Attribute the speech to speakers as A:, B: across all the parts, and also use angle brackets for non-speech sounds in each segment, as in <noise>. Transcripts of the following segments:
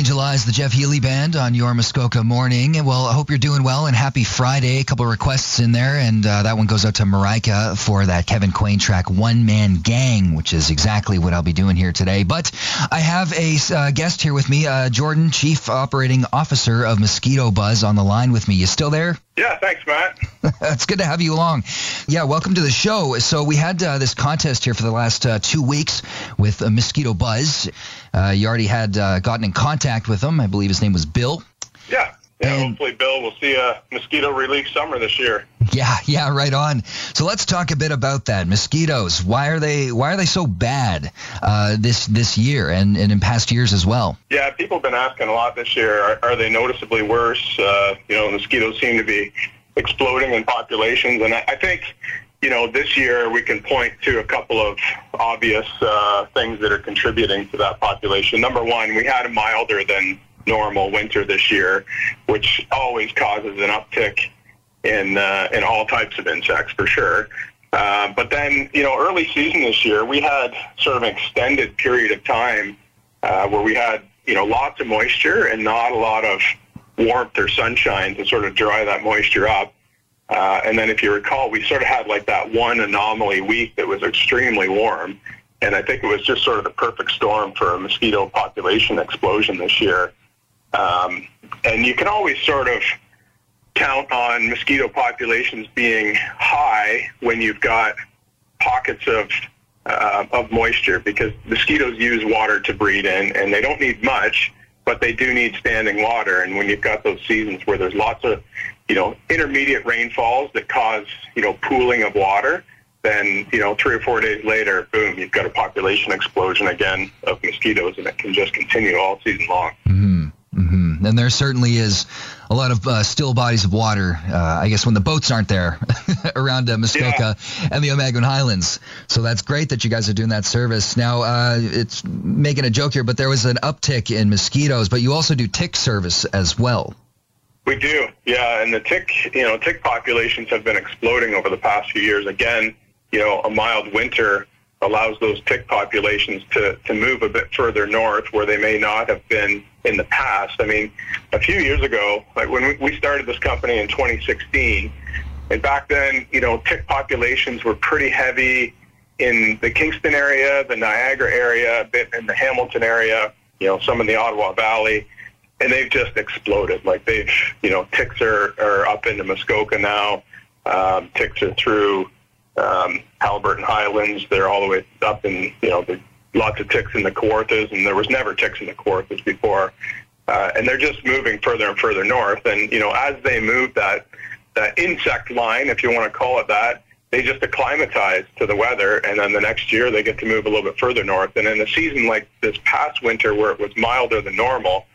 A: Angel Eyes, the Jeff Healey Band on your Muskoka morning. Well, I hope you're doing well and happy Friday. A couple requests in there, and uh, that one goes out to Marika for that Kevin Quain track, One Man Gang, which is exactly what I'll be doing here today. But I have a uh, guest here with me, uh, Jordan, Chief Operating Officer of Mosquito Buzz, on the line with me. You still there?
B: Yeah, thanks, Matt. <laughs>
A: it's good to have you along. Yeah, welcome to the show. So we had uh, this contest here for the last uh, two weeks with uh, Mosquito Buzz. Uh, you already had uh, gotten in contact with him. I believe his name was Bill.
B: Yeah. Yeah, and, hopefully, Bill, we'll see a mosquito relief summer this year.
A: Yeah, yeah, right on. So let's talk a bit about that. Mosquitoes. Why are they Why are they so bad uh, this this year and, and in past years as well?
B: Yeah, people have been asking a lot this year. Are, are they noticeably worse? Uh, you know, mosquitoes seem to be exploding in populations, and I, I think you know, this year we can point to a couple of obvious uh, things that are contributing to that population. Number one, we had a milder than normal winter this year, which always causes an uptick in uh, in all types of insects for sure. Uh, but then, you know, early season this year, we had sort of an extended period of time uh, where we had, you know, lots of moisture and not a lot of warmth or sunshine to sort of dry that moisture up. Uh, and then if you recall, we sort of had like that one anomaly week that was extremely warm. And I think it was just sort of the perfect storm for a mosquito population explosion this year. Um, and you can always sort of count on mosquito populations being high when you've got pockets of uh, of moisture because mosquitoes use water to breed in, and they don't need much, but they do need standing water. And when you've got those seasons where there's lots of you know, intermediate rainfalls that cause, you know, pooling of water, then, you know, three or four days later, boom, you've got a population explosion again of mosquitoes, and it can just continue all season long.
A: Mm-hmm. Mm-hmm. And there certainly is a lot of uh, still bodies of water, uh, I guess, when the boats aren't there <laughs> around uh, Muskoka yeah. and the Almaguin Highlands. So that's great that you guys are doing that service. Now, uh, it's making a joke here, but there was an uptick in mosquitoes, but you also do tick service as well.
B: We do, yeah. And the tick, you know, tick populations have been exploding over the past few years. Again, you know, a mild winter allows those tick populations to, to move a bit further north where they may not have been in the past. I mean, a few years ago, like when we started this company in 2016, and back then, you know, tick populations were pretty heavy in the Kingston area, the Niagara area, a bit in the Hamilton area, you know, some in the Ottawa Valley and they've just exploded. Like they've, you know, ticks are, are up into Muskoka now. Um, ticks are through um, Haliburton Highlands. They're all the way up in, you know, the, lots of ticks in the Kawarthas, and there was never ticks in the Kawarthas before. Uh, and they're just moving further and further north. And, you know, as they move that, that insect line, if you want to call it that, they just acclimatize to the weather, and then the next year they get to move a little bit further north. And in a season like this past winter, where it was milder than normal,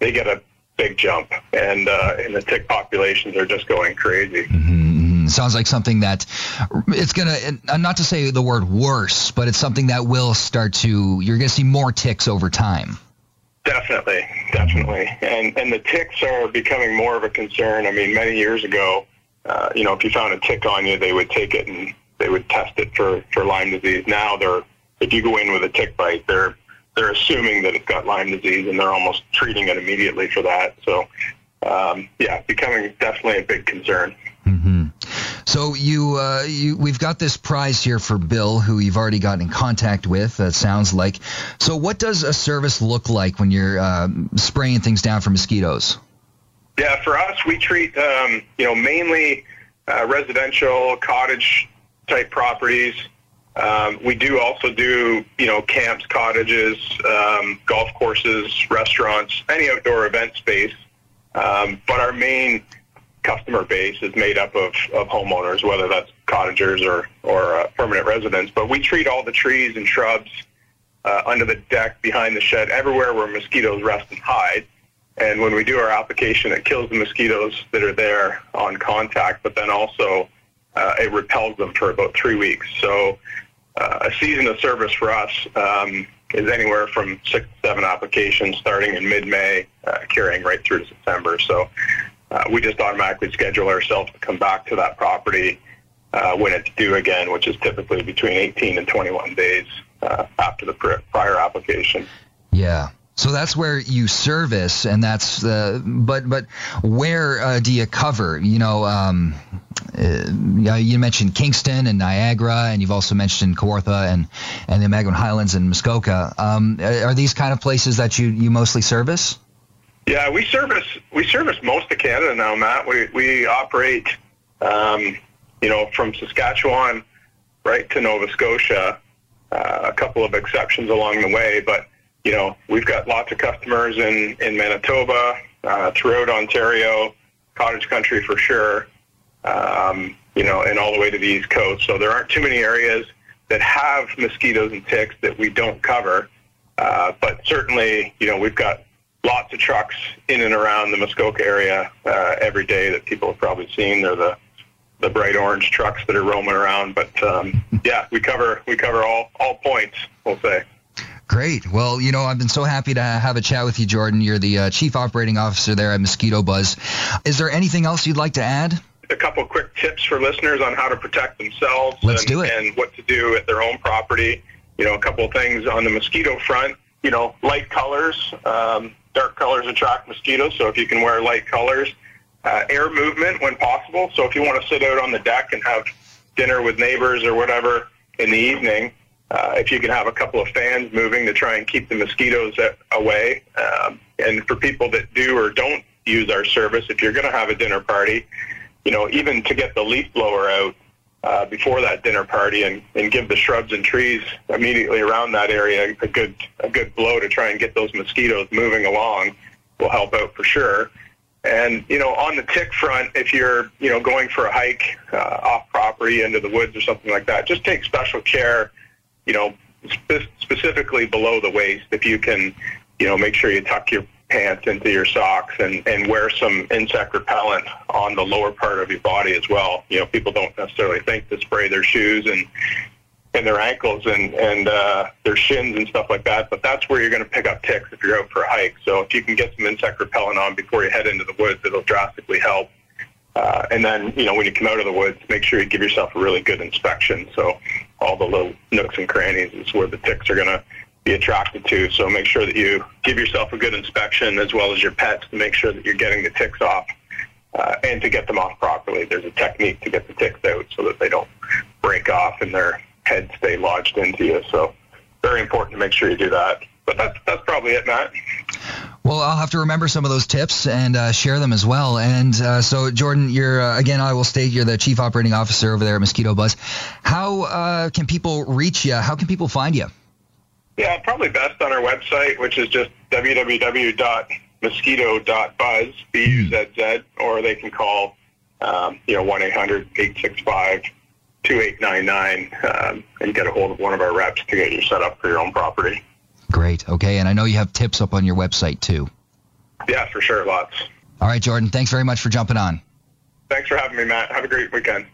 B: they get a big jump, and uh, and the tick populations are just going crazy.
A: Mm-hmm. Sounds like something that it's gonna not to say the word worse, but it's something that will start to you're gonna see more ticks over time.
B: Definitely, definitely, and and the ticks are becoming more of a concern. I mean, many years ago, uh, you know, if you found a tick on you, they would take it and they would test it for for Lyme disease. Now they're if you go in with a tick bite, they're they're assuming that it's got Lyme disease and they're almost treating it immediately for that. So, um, yeah, becoming definitely a big concern.
A: Mm-hmm. So you, uh, you, we've got this prize here for Bill, who you've already gotten in contact with. It sounds like. So, what does a service look like when you're uh, spraying things down for mosquitoes?
B: Yeah, for us, we treat um, you know mainly uh, residential cottage type properties. Um, we do also do, you know, camps, cottages, um, golf courses, restaurants, any outdoor event space. Um, but our main customer base is made up of, of homeowners, whether that's cottagers or, or uh, permanent residents. But we treat all the trees and shrubs uh, under the deck, behind the shed, everywhere where mosquitoes rest and hide. And when we do our application, it kills the mosquitoes that are there on contact, but then also uh, it repels them for about three weeks. So uh, a season of service for us um, is anywhere from six to seven applications starting in mid-May, uh, carrying right through to September. So uh, we just automatically schedule ourselves to come back to that property uh, when it's due again, which is typically between 18 and 21 days uh, after the prior application.
A: Yeah. So that's where you service, and that's uh, but but where uh, do you cover? You know, um, uh, you mentioned Kingston and Niagara, and you've also mentioned Kawartha and and the Almaguin Highlands and Muskoka. Um, are these kind of places that you you mostly service?
B: Yeah, we service we service most of Canada now, Matt. We we operate, um, you know, from Saskatchewan right to Nova Scotia. Uh, a couple of exceptions along the way, but you know, we've got lots of customers in in Manitoba, uh, throughout Ontario, cottage country for sure. Um, you know, and all the way to the East Coast. So there aren't too many areas that have mosquitoes and ticks that we don't cover. Uh, but certainly, you know, we've got lots of trucks in and around the Muskoka area uh, every day that people have probably seen. They're the the bright orange trucks that are roaming around. But um, <laughs> yeah, we cover we cover all all points. We'll say.
A: Great. Well, you know, I've been so happy to have a chat with you, Jordan. You're the uh, chief operating officer there at Mosquito Buzz. Is there anything else you'd like to add?
B: A couple quick tips for listeners on how to protect themselves
A: Let's
B: and,
A: do it.
B: and what to do at their own property. You know, a couple of things on the mosquito front. You know, light colors. Um, dark colors attract mosquitoes, so if you can wear light colors, uh, air movement when possible. So if you want to sit out on the deck and have dinner with neighbors or whatever in the evening, uh, if you can have a couple of fans moving to try and keep the mosquitoes away. Um, and for people that do or don't use our service, if you're going to have a dinner party, you know, even to get the leaf blower out, uh, before that dinner party and, and give the shrubs and trees immediately around that area a good a good blow to try and get those mosquitoes moving along will help out for sure. And you know, on the tick front, if you're you know going for a hike uh, off property into the woods or something like that, just take special care. You know, spe- specifically below the waist, if you can, you know, make sure you tuck your pants into your socks and, and wear some insect repellent on the lower part of your body as well. You know, people don't necessarily think to spray their shoes and and their ankles and and uh, their shins and stuff like that. But that's where you're going to pick up ticks if you're out for a hike. So if you can get some insect repellent on before you head into the woods, it'll drastically help. Uh, and then, you know, when you come out of the woods, make sure you give yourself a really good inspection. So all the little nooks and crannies is where the ticks are going to be attracted to. So make sure that you give yourself a good inspection as well as your pets to make sure that you're getting the ticks off uh, and to get them off properly. There's a technique to get the ticks out so that they don't break off and their heads stay lodged into you. So very important to make sure you do that. But that's that's probably it, Matt.
A: Well, I'll have to remember some of those tips and uh, share them as well. And uh, so, Jordan, you're uh, again, I will state you're the chief operating officer over there at Mosquito Buzz. How uh, can people reach you? How can people find you?
B: Yeah, probably best on our website, which is just www.mosquito.buzz, B-U-Z-Z, or they can call, um, you know, 1-800-865-2899 um, and get a hold of one of our reps to get you set up for your own property.
A: Great. Okay. And I know you have tips up on your website too.
B: Yeah, for sure. Lots.
A: All right, Jordan. Thanks very much for jumping on.
B: Thanks for having me, Matt. Have a great weekend.